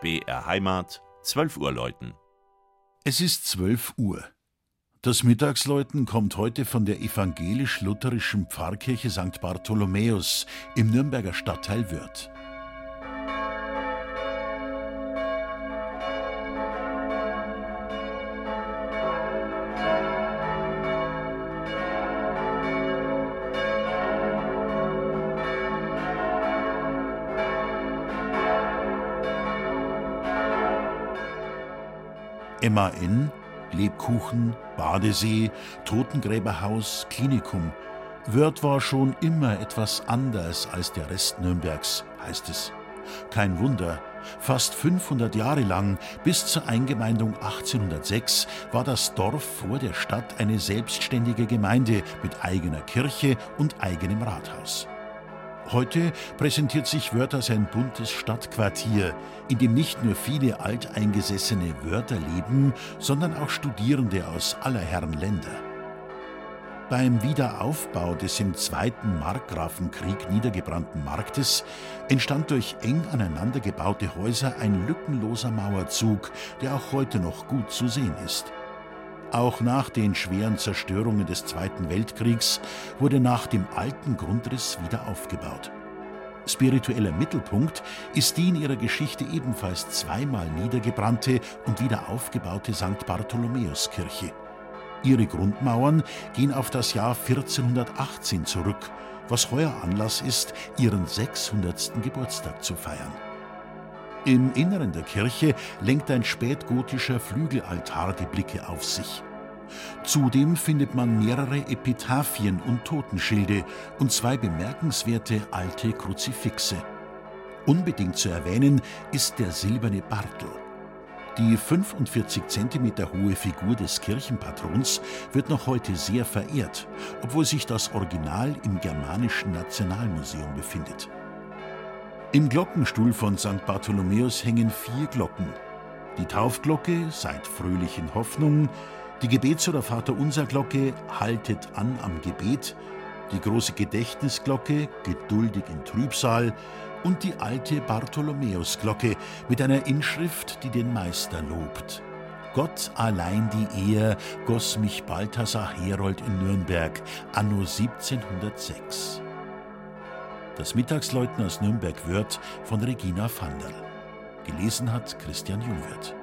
BR Heimat, 12 Uhr läuten. Es ist 12 Uhr. Das Mittagsläuten kommt heute von der evangelisch-lutherischen Pfarrkirche St. Bartholomäus im Nürnberger Stadtteil Würth. MAN, Lebkuchen, Badesee, Totengräberhaus, Klinikum. Wörth war schon immer etwas anders als der Rest Nürnbergs, heißt es. Kein Wunder, fast 500 Jahre lang, bis zur Eingemeindung 1806, war das Dorf vor der Stadt eine selbstständige Gemeinde mit eigener Kirche und eigenem Rathaus. Heute präsentiert sich Wörth ein buntes Stadtquartier, in dem nicht nur viele alteingesessene Wörter leben, sondern auch Studierende aus aller Herren Länder. Beim Wiederaufbau des im Zweiten Markgrafenkrieg niedergebrannten Marktes entstand durch eng aneinander gebaute Häuser ein lückenloser Mauerzug, der auch heute noch gut zu sehen ist. Auch nach den schweren Zerstörungen des Zweiten Weltkriegs wurde nach dem alten Grundriss wieder aufgebaut. Spiritueller Mittelpunkt ist die in ihrer Geschichte ebenfalls zweimal niedergebrannte und wieder aufgebaute St. Bartholomäuskirche. Ihre Grundmauern gehen auf das Jahr 1418 zurück, was heuer Anlass ist, ihren 600. Geburtstag zu feiern. Im Inneren der Kirche lenkt ein spätgotischer Flügelaltar die Blicke auf sich. Zudem findet man mehrere Epitaphien und Totenschilde und zwei bemerkenswerte alte Kruzifixe. Unbedingt zu erwähnen ist der silberne Bartel. Die 45 cm hohe Figur des Kirchenpatrons wird noch heute sehr verehrt, obwohl sich das Original im Germanischen Nationalmuseum befindet. Im Glockenstuhl von St. Bartholomäus hängen vier Glocken. Die Taufglocke seit fröhlichen Hoffnung, die Gebets- oder Vaterunser-Glocke haltet an am Gebet, die große Gedächtnisglocke geduldig in Trübsal und die alte Bartholomäusglocke mit einer Inschrift, die den Meister lobt. Gott allein die Ehr goss mich Balthasar Herold in Nürnberg anno 1706. Das Mittagsläuten aus Nürnberg wird von Regina Vandal. Gelesen hat Christian Jungwirth.